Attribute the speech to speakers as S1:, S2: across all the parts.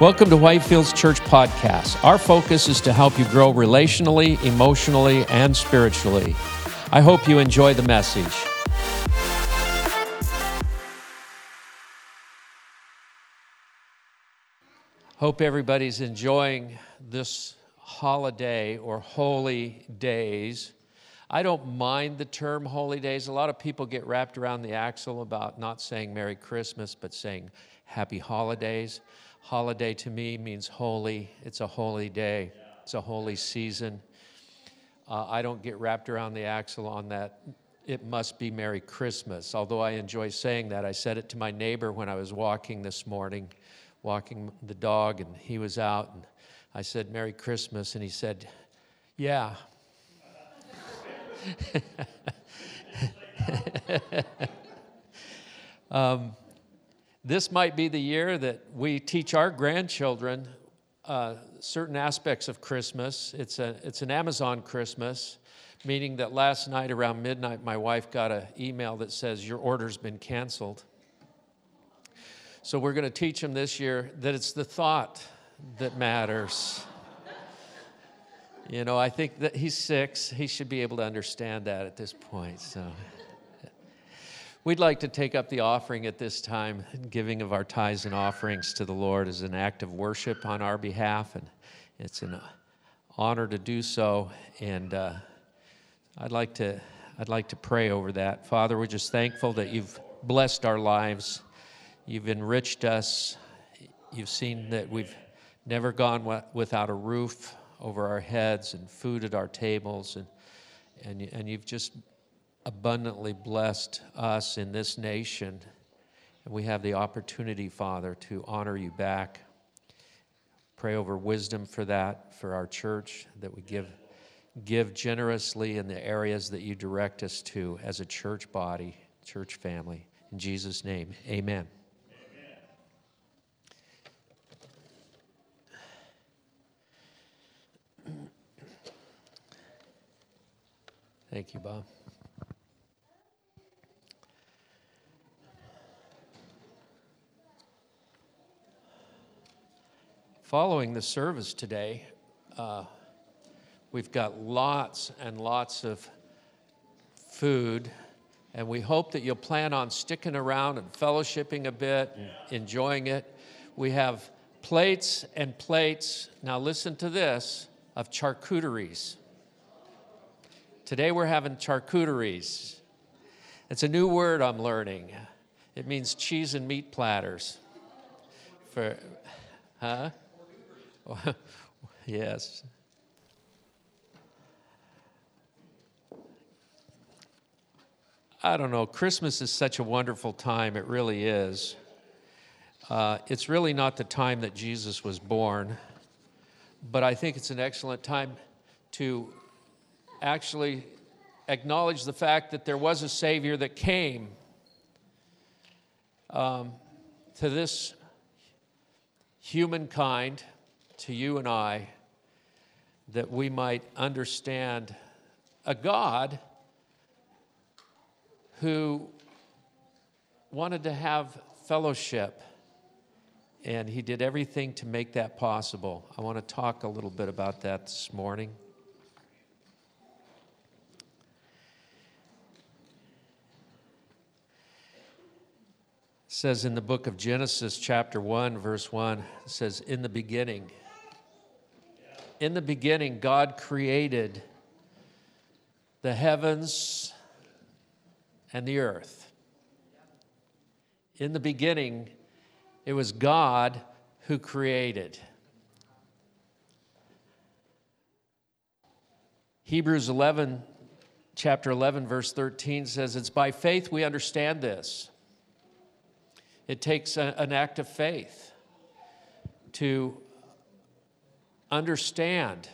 S1: Welcome to Whitefields Church Podcast. Our focus is to help you grow relationally, emotionally, and spiritually. I hope you enjoy the message. Hope everybody's enjoying this holiday or holy days. I don't mind the term holy days. A lot of people get wrapped around the axle about not saying Merry Christmas, but saying Happy Holidays. Holiday to me means holy. It's a holy day, it's a holy season. Uh, I don't get wrapped around the axle on that. It must be Merry Christmas. Although I enjoy saying that, I said it to my neighbor when I was walking this morning, walking the dog, and he was out. And I said, Merry Christmas. And he said, Yeah. um, this might be the year that we teach our grandchildren uh, certain aspects of Christmas. It's, a, it's an Amazon Christmas, meaning that last night around midnight, my wife got an email that says, Your order's been canceled. So we're going to teach them this year that it's the thought that matters. You know, I think that he's six. He should be able to understand that at this point. So. We'd like to take up the offering at this time, giving of our tithes and offerings to the Lord as an act of worship on our behalf, and it's an honor to do so. And uh, I'd like to, I'd like to pray over that. Father, we're just thankful that you've blessed our lives, you've enriched us, you've seen that we've never gone without a roof over our heads and food at our tables, and and, and you've just abundantly blessed us in this nation. And we have the opportunity, Father, to honor you back. Pray over wisdom for that, for our church, that we give, give generously in the areas that you direct us to as a church body, church family. In Jesus' name, amen. Thank you, Bob. Following the service today, uh, we've got lots and lots of food, and we hope that you'll plan on sticking around and fellowshipping a bit and enjoying it. We have plates and plates, now listen to this, of charcuteries. Today we're having charcuteries. It's a new word I'm learning. It means cheese and meat platters. For, huh? yes. I don't know. Christmas is such a wonderful time. It really is. Uh, it's really not the time that Jesus was born, but I think it's an excellent time to actually acknowledge the fact that there was a Savior that came um, to this humankind to you and I that we might understand a God who wanted to have fellowship, and he did everything to make that possible. I want to talk a little bit about that this morning. It says in the book of Genesis, chapter 1, verse 1, it says, In the beginning, in the beginning, God created the heavens and the earth. In the beginning, it was God who created. Hebrews 11, chapter 11, verse 13 says, It's by faith we understand this. It takes a, an act of faith to understand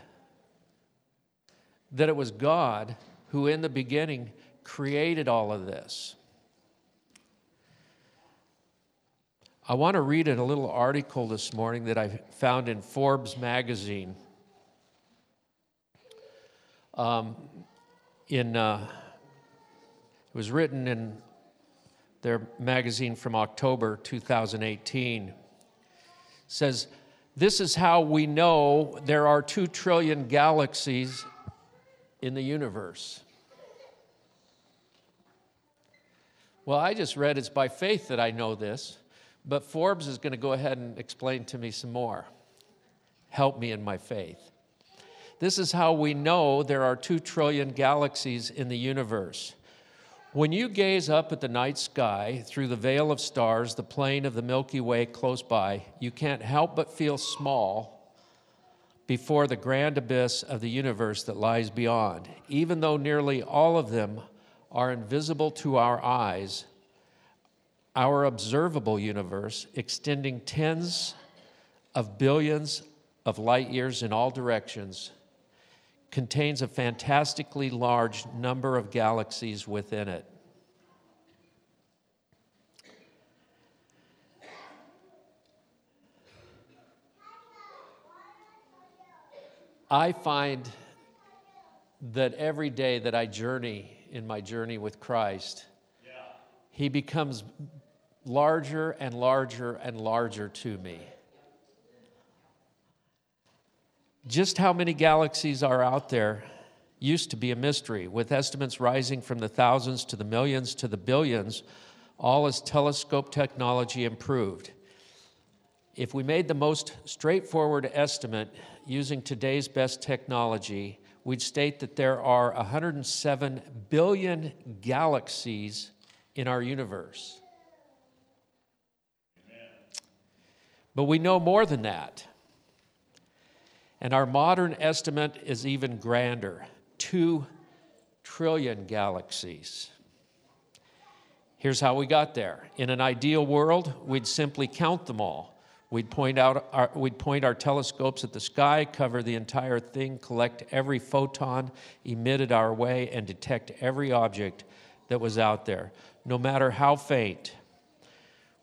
S1: that it was God who, in the beginning, created all of this. I want to read in a little article this morning that I found in Forbes magazine. Um, in, uh, it was written in their magazine from October 2018. It says, This is how we know there are two trillion galaxies in the universe. Well, I just read it's by faith that I know this, but Forbes is going to go ahead and explain to me some more. Help me in my faith. This is how we know there are two trillion galaxies in the universe. When you gaze up at the night sky through the veil of stars, the plane of the Milky Way close by, you can't help but feel small before the grand abyss of the universe that lies beyond. Even though nearly all of them are invisible to our eyes, our observable universe, extending tens of billions of light years in all directions, contains a fantastically large number of galaxies within it. I find that every day that I journey in my journey with Christ, yeah. He becomes larger and larger and larger to me. Just how many galaxies are out there used to be a mystery, with estimates rising from the thousands to the millions to the billions, all as telescope technology improved. If we made the most straightforward estimate using today's best technology, we'd state that there are 107 billion galaxies in our universe. But we know more than that. And our modern estimate is even grander 2 trillion galaxies. Here's how we got there. In an ideal world, we'd simply count them all. We'd point, out our, we'd point our telescopes at the sky, cover the entire thing, collect every photon emitted our way, and detect every object that was out there, no matter how faint.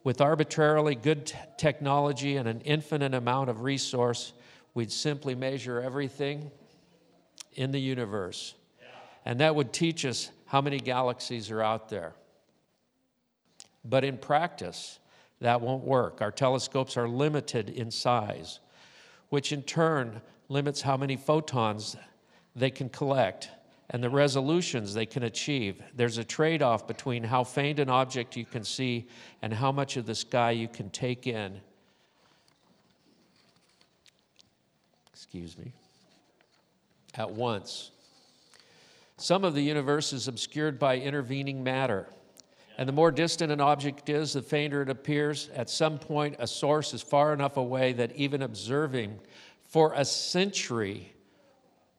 S1: With arbitrarily good t- technology and an infinite amount of resource, we'd simply measure everything in the universe. And that would teach us how many galaxies are out there. But in practice, that won't work. Our telescopes are limited in size, which in turn limits how many photons they can collect and the resolutions they can achieve. There's a trade off between how faint an object you can see and how much of the sky you can take in excuse me, at once. Some of the universe is obscured by intervening matter. And the more distant an object is, the fainter it appears. At some point, a source is far enough away that even observing for a century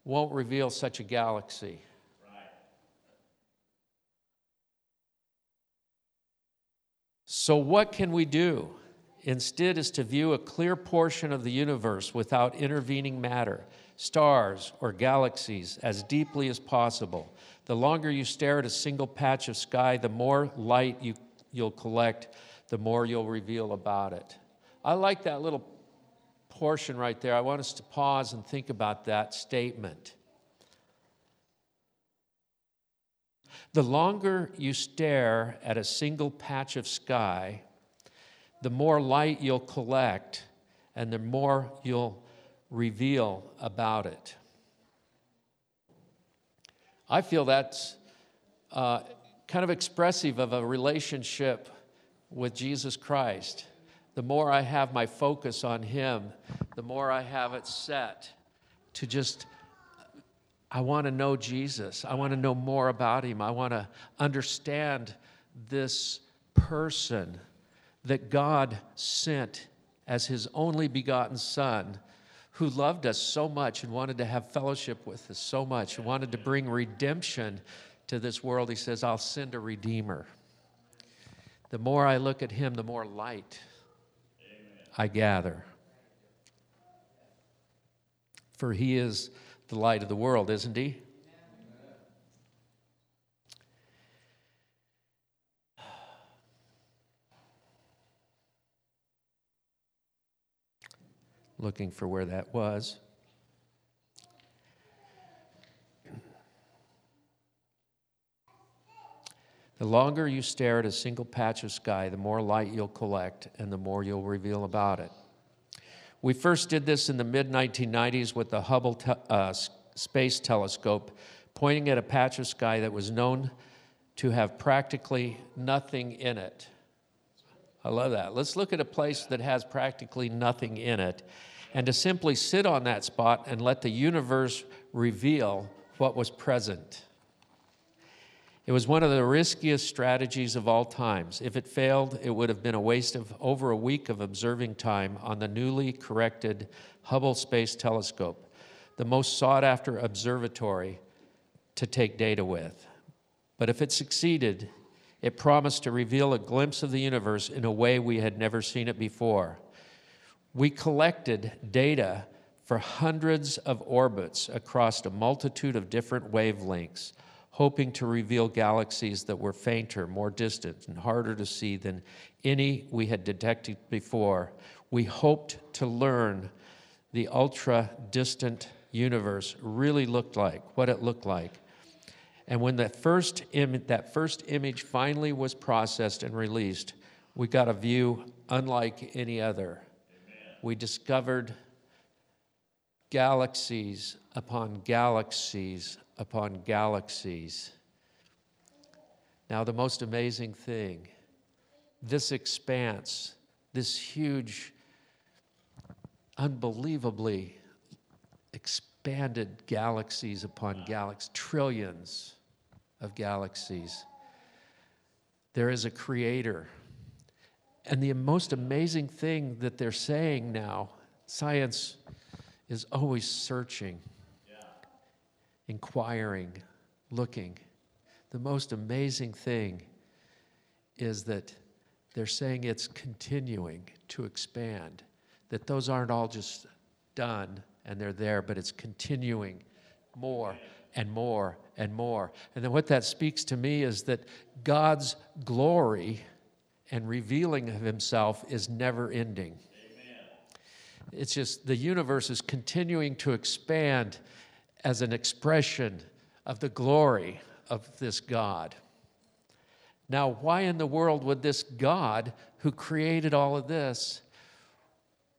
S1: won't reveal such a galaxy. Right. So, what can we do? Instead is to view a clear portion of the universe without intervening matter, stars or galaxies, as deeply as possible. The longer you stare at a single patch of sky, the more light you, you'll collect, the more you'll reveal about it. I like that little portion right there. I want us to pause and think about that statement. The longer you stare at a single patch of sky, the more light you'll collect and the more you'll reveal about it. I feel that's uh, kind of expressive of a relationship with Jesus Christ. The more I have my focus on Him, the more I have it set to just, I want to know Jesus. I want to know more about Him. I want to understand this person that God sent as his only begotten Son, who loved us so much and wanted to have fellowship with us so much and wanted to bring redemption to this world. He says, I'll send a Redeemer. The more I look at him, the more light. I gather. For he is the light of the world, isn't he? Looking for where that was. The longer you stare at a single patch of sky, the more light you'll collect and the more you'll reveal about it. We first did this in the mid 1990s with the Hubble te- uh, Space Telescope, pointing at a patch of sky that was known to have practically nothing in it. I love that. Let's look at a place that has practically nothing in it and to simply sit on that spot and let the universe reveal what was present. It was one of the riskiest strategies of all times. If it failed, it would have been a waste of over a week of observing time on the newly corrected Hubble Space Telescope, the most sought after observatory to take data with. But if it succeeded, it promised to reveal a glimpse of the universe in a way we had never seen it before. We collected data for hundreds of orbits across a multitude of different wavelengths hoping to reveal galaxies that were fainter, more distant, and harder to see than any we had detected before. We hoped to learn the ultra distant universe really looked like, what it looked like. And when that first, Im- that first image finally was processed and released, we got a view unlike any other. Amen. We discovered galaxies upon galaxies upon galaxies. Now, the most amazing thing this expanse, this huge, unbelievably expanded galaxies upon galaxies, trillions of galaxies. There is a creator. And the most amazing thing that they're saying now, science is always searching inquiring, looking. The most amazing thing is that they're saying it's continuing to expand, that those aren't all just done and they're there, but it's continuing more and more and more. And then what that speaks to me is that God's glory and revealing of himself is never ending. Amen. It's just the universe is continuing to expand as an expression of the glory of this God. Now, why in the world would this God who created all of this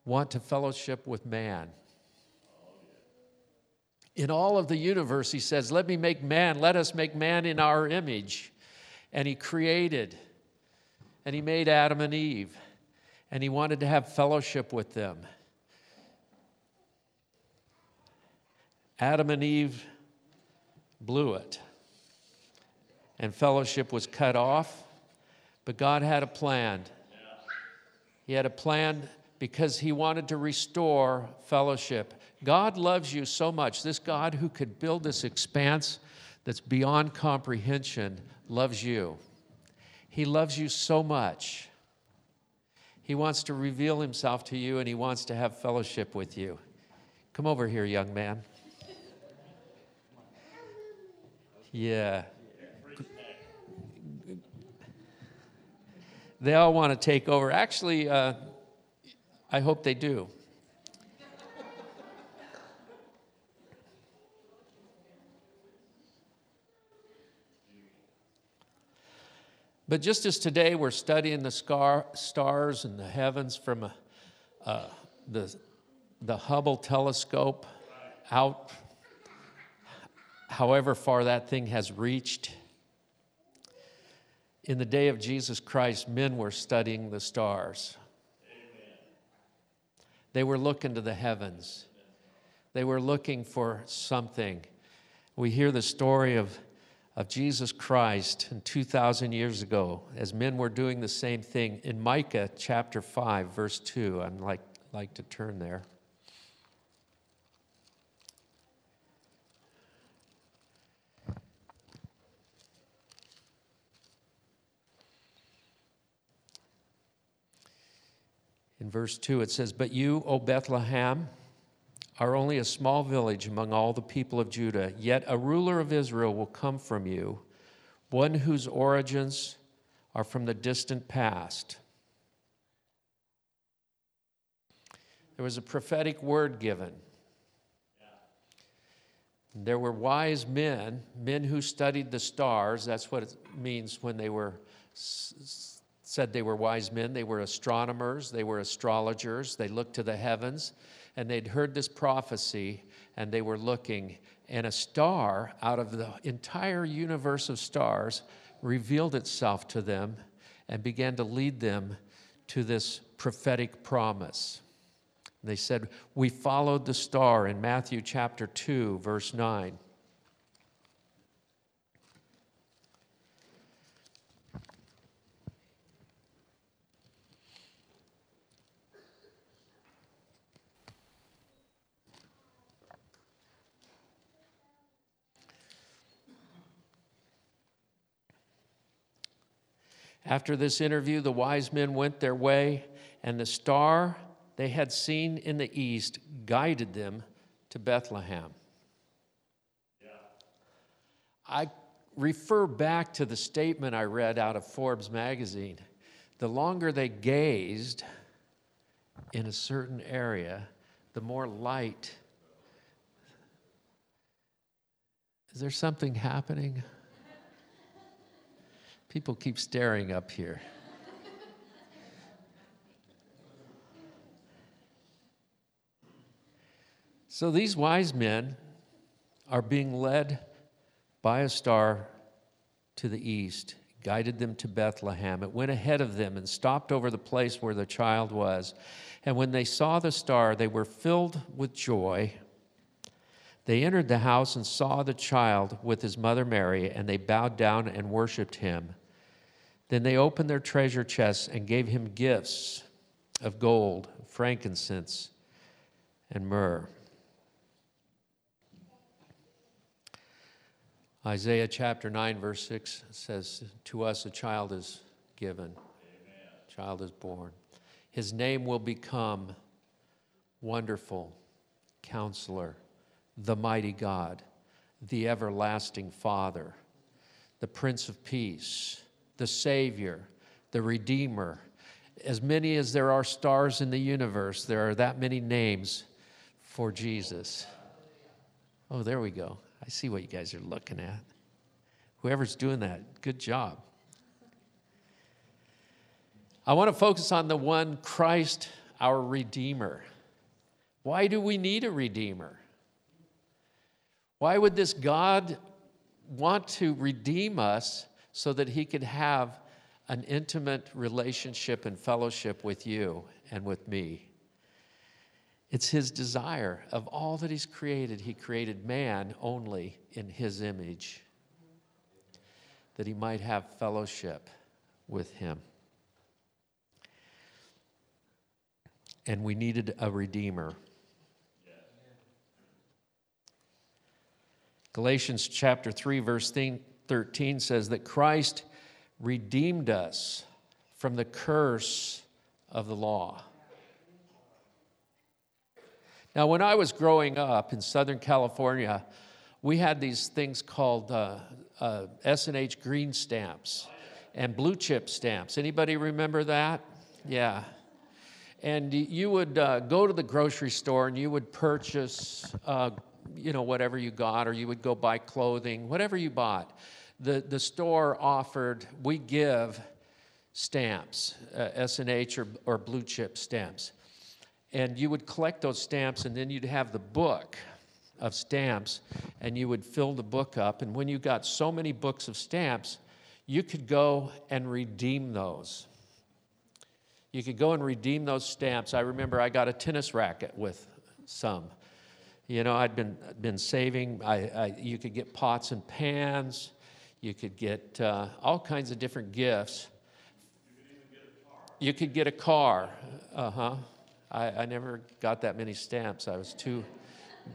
S1: want to fellowship with man? In all of the universe, he says, Let me make man, let us make man in our image. And he created, and he made Adam and Eve, and he wanted to have fellowship with them. Adam and Eve blew it, and fellowship was cut off. But God had a plan. He had a plan because He wanted to restore fellowship. God loves you so much. This God who could build this expanse that's beyond comprehension loves you. He loves you so much. He wants to reveal Himself to you and He wants to have fellowship with you. Come over here, young man. Yeah. They all want to take over. Actually, uh, I hope they do. But just as today we're studying the scar, stars and the heavens from a, uh, the, the Hubble telescope out however far that thing has reached. In the day of Jesus Christ, men were studying the stars. They were looking to the heavens. They were looking for something. We hear the story of, of Jesus Christ and 2,000 years ago as men were doing the same thing. In Micah chapter 5, verse 2, I'd like, like to turn there. In verse 2, it says, But you, O Bethlehem, are only a small village among all the people of Judah, yet a ruler of Israel will come from you, one whose origins are from the distant past. There was a prophetic word given. There were wise men, men who studied the stars. That's what it means when they were said they were wise men. They were astronomers, they were astrologers. They looked to the heavens and they'd heard this prophecy and they were looking. And a star out of the entire universe of stars revealed itself to them and began to lead them to this prophetic promise. They said, We followed the star in Matthew chapter 2, verse 9. After this interview, the wise men went their way, and the star they had seen in the east guided them to Bethlehem. Yeah. I refer back to the statement I read out of Forbes magazine. The longer they gazed in a certain area, the more light. Is there something happening? People keep staring up here. so these wise men are being led by a star to the east, guided them to Bethlehem. It went ahead of them and stopped over the place where the child was. And when they saw the star, they were filled with joy. They entered the house and saw the child with his mother Mary, and they bowed down and worshiped him. Then they opened their treasure chests and gave him gifts of gold, frankincense, and myrrh. Isaiah chapter 9, verse 6 says, To us a child is given, Amen. child is born. His name will become Wonderful, Counselor, the Mighty God, the Everlasting Father, the Prince of Peace the Savior, the Redeemer. As many as there are stars in the universe, there are that many names for Jesus. Oh, there we go. I see what you guys are looking at. Whoever's doing that, good job. I want to focus on the one Christ, our Redeemer. Why do we need a Redeemer? Why would this God want to redeem us so that he could have an intimate relationship and fellowship with you and with me. It's his desire. Of all that he's created, he created man only in his image, that he might have fellowship with him. And we needed a redeemer. Galatians chapter 3, verse 13 says that Christ redeemed us from the curse of the law. Now, when I was growing up in Southern California, we had these things called uh, uh, S&H green stamps and blue chip stamps. Anybody remember that? Yeah. And you would uh, go to the grocery store and you would purchase, uh, you know, whatever you got, or you would go buy clothing, whatever you bought the, the store offered, we give stamps, uh, or, or blue chip stamps. And you would collect those stamps, and then you'd have the book of stamps, and you would fill the book up. And when you got so many books of stamps, you could go and redeem those. You could go and redeem those stamps. I remember I got a tennis racket with some. You know, I'd been, been saving, I, I, you could get pots and pans. You could get uh, all kinds of different gifts. You could get a car. Uh huh. I, I never got that many stamps. I was too,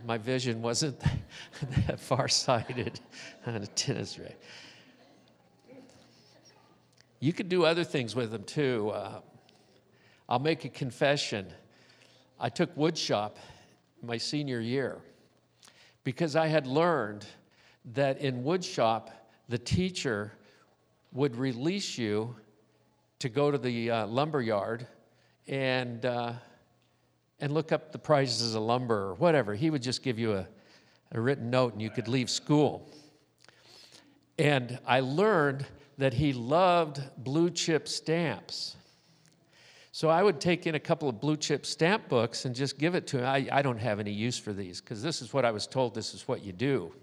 S1: my vision wasn't that far sighted on a tennis racket. You could do other things with them too. Uh, I'll make a confession. I took woodshop my senior year because I had learned that in woodshop, the teacher would release you to go to the uh, lumber yard and, uh, and look up the prices of lumber or whatever. He would just give you a, a written note and you could leave school. And I learned that he loved blue chip stamps. So I would take in a couple of blue chip stamp books and just give it to him. I, I don't have any use for these because this is what I was told this is what you do.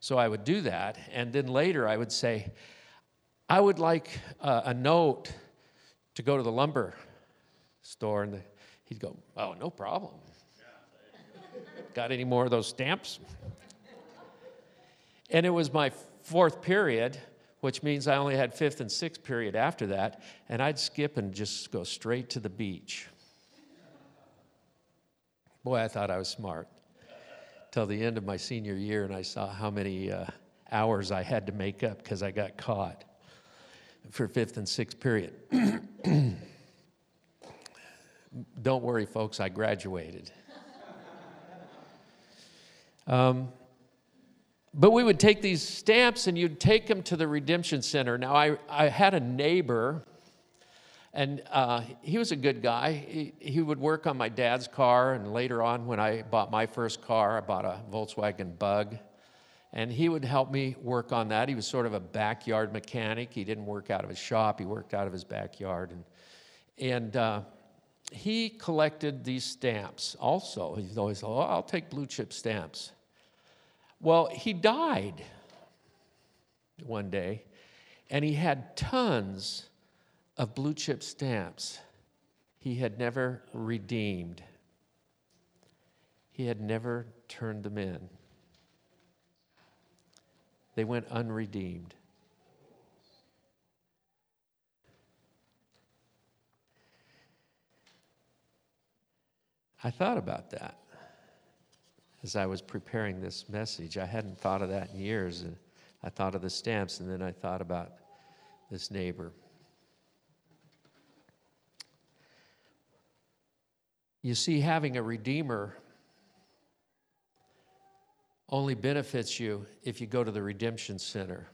S1: So I would do that. And then later I would say, I would like uh, a note to go to the lumber store. And the, he'd go, Oh, no problem. Got any more of those stamps? And it was my fourth period which means I only had fifth and sixth period after that, and I'd skip and just go straight to the beach. Boy, I thought I was smart. Till the end of my senior year, and I saw how many uh, hours I had to make up because I got caught for fifth and sixth period. Don't worry, folks, I graduated. Um, but we would take these stamps and you'd take them to the Redemption Center. Now, I, I had a neighbor, and uh, he was a good guy. He, he would work on my dad's car, and later on, when I bought my first car, I bought a Volkswagen Bug. And he would help me work on that. He was sort of a backyard mechanic. He didn't work out of his shop, he worked out of his backyard. And, and uh, he collected these stamps also. He's always, oh, I'll take blue chip stamps. Well, he died one day, and he had tons of blue chip stamps he had never redeemed. He had never turned them in. They went unredeemed. I thought about that as I was preparing this message. I hadn't thought of that in years. I thought of the stamps, and then I thought about this neighbor. You see, having a redeemer only benefits you if you go to the Redemption Center.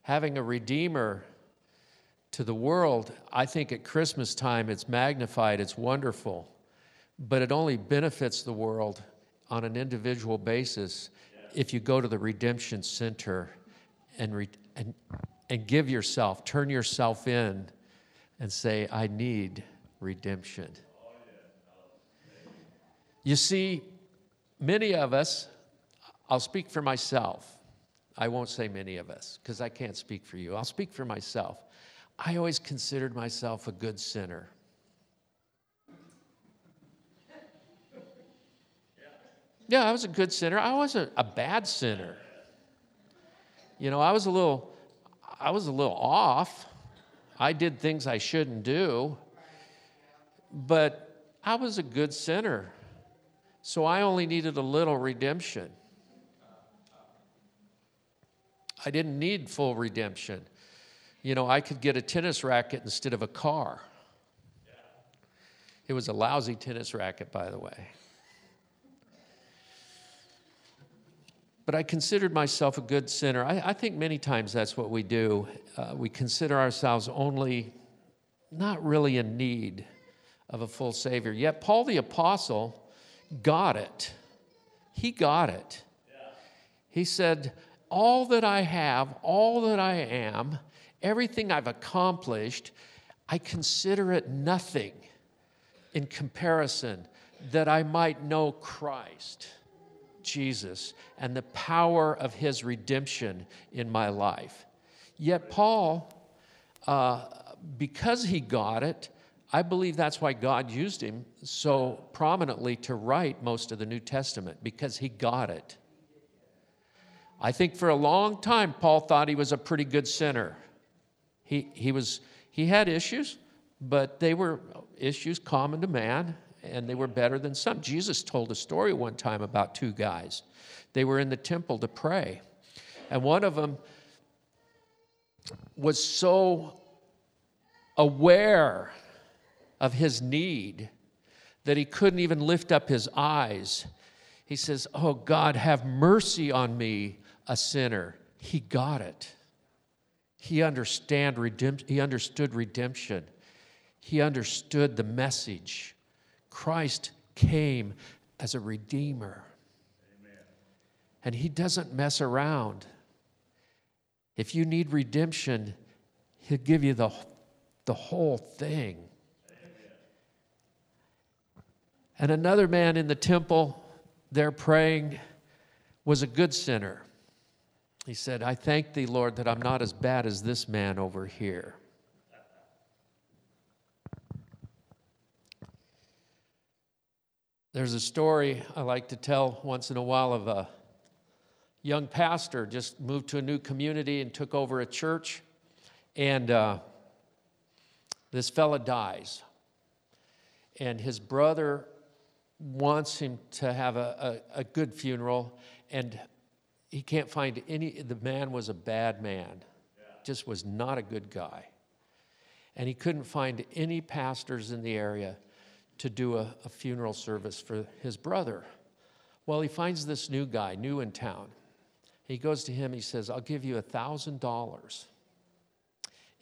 S1: Having a redeemer to the world, I think at Christmas time it's magnified, it's wonderful but it only benefits the world on an individual basis if you go to the redemption center and, re- and, and give yourself, turn yourself in, and say, I need redemption. You see, many of us, I'll speak for myself. I won't say many of us because I can't speak for you. I'll speak for myself. I always considered myself a good sinner. Yeah, I was a good sinner. I wasn't a bad sinner. You know, I was a little, I was a little off. I did things I shouldn't do, but I was a good sinner. So I only needed a little redemption. I didn't need full redemption. You know, I could get a tennis racket instead of a car. It was a lousy tennis racket, by the way. But I considered myself a good sinner. I, I think many times that's what we do. Uh, we consider ourselves only not really in need of a full Savior. Yet, Paul the Apostle got it. He got it. He said, All that I have, all that I am, everything I've accomplished, I consider it nothing in comparison that I might know Christ Jesus and the power of his redemption in my life. Yet, Paul, uh, because he got it, I believe that's why God used him so prominently to write most of the New Testament, because he got it. I think for a long time, Paul thought he was a pretty good sinner. He, he, was, he had issues, but they were issues common to man and they were better than some. Jesus told a story one time about two guys. They were in the temple to pray, and one of them was so aware of his need that he couldn't even lift up his eyes. He says, Oh God, have mercy on me, a sinner. He got it. He, understand redemp- he understood redemption. He understood the message Christ came as a redeemer. Amen. And he doesn't mess around. If you need redemption, He'll give you the, the whole thing. And another man in the temple there praying was a good sinner. He said, I thank thee, Lord, that I'm not as bad as this man over here. There's a story I like to tell once in a while of a young pastor just moved to a new community and took over a church. And uh, this fella dies. And his brother wants him to have a, a, a good funeral. And he can't find any, the man was a bad man, just was not a good guy. And he couldn't find any pastors in the area to do a, a funeral service for his brother. Well, he finds this new guy, new in town. He goes to him, he says, I'll give you a $1,000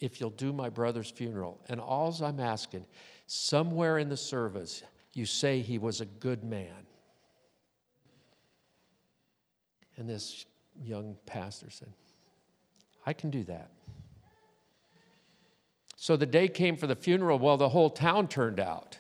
S1: if you'll do my brother's funeral. And all I'm asking, somewhere in the service, you say he was a good man. And this young pastor said, I can do that. So the day came for the funeral. Well, the whole town turned out.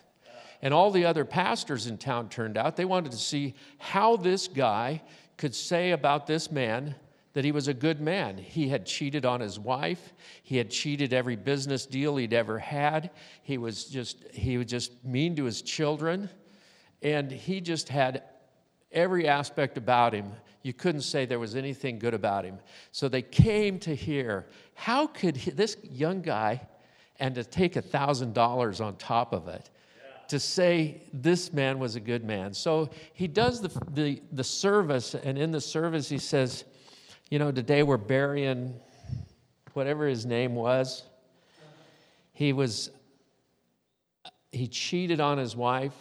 S1: And all the other pastors in town turned out. They wanted to see how this guy could say about this man that he was a good man. He had cheated on his wife. He had cheated every business deal he'd ever had. He was just he was just mean to his children. And he just had every aspect about him. You couldn't say there was anything good about him. So they came to hear how could he, this young guy and to take a $1,000 on top of it to say this man was a good man. So he does the, the, the service, and in the service, he says, You know, today we're burying whatever his name was. He was, he cheated on his wife.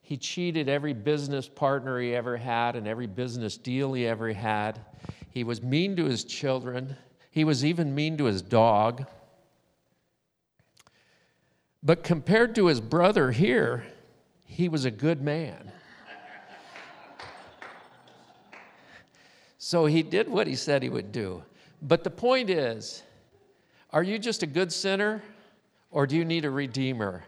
S1: He cheated every business partner he ever had and every business deal he ever had. He was mean to his children. He was even mean to his dog. But compared to his brother here, he was a good man. So he did what he said he would do. But the point is are you just a good sinner or do you need a redeemer?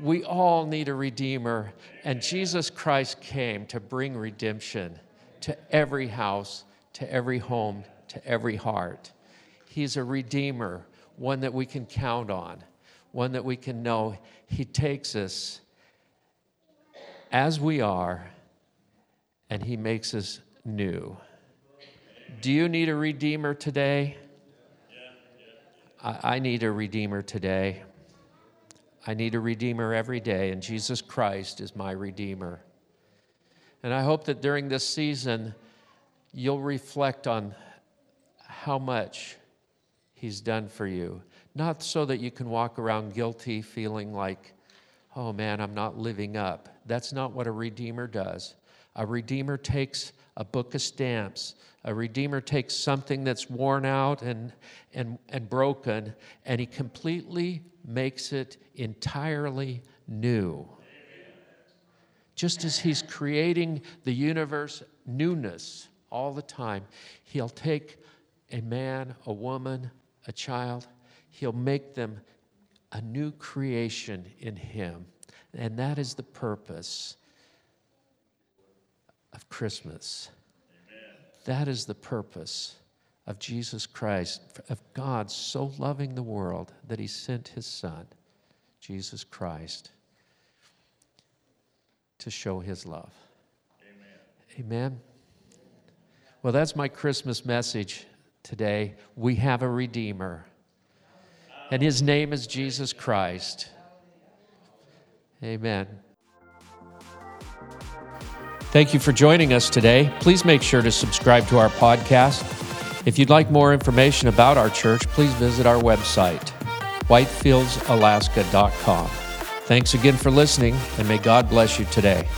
S1: We all need a redeemer, and Jesus Christ came to bring redemption to every house, to every home, to every heart. He's a redeemer, one that we can count on one that we can know He takes us as we are and He makes us new. Do you need a Redeemer today? I, I need a Redeemer today. I need a Redeemer every day, and Jesus Christ is my Redeemer. And I hope that during this season, you'll reflect on how much He's done for you not so that you can walk around guilty, feeling like, oh man, I'm not living up. That's not what a Redeemer does. A Redeemer takes a book of stamps. A Redeemer takes something that's worn out and, and, and broken, and he completely makes it entirely new. Just as he's creating the universe newness all the time, he'll take a man, a woman, a child, He'll make them a new creation in Him. And that is the purpose of Christmas. Amen. That is the purpose of Jesus Christ, of God so loving the world that He sent His Son, Jesus Christ, to show His love. Amen. Amen. Well, that's my Christmas message today. We have a Redeemer and his name is Jesus Christ. Amen. Thank you for joining us today. Please make sure to subscribe to our podcast. If you'd like more information about our church, please visit our website, whitefieldsalaska.com. Thanks again for listening, and may God bless you today.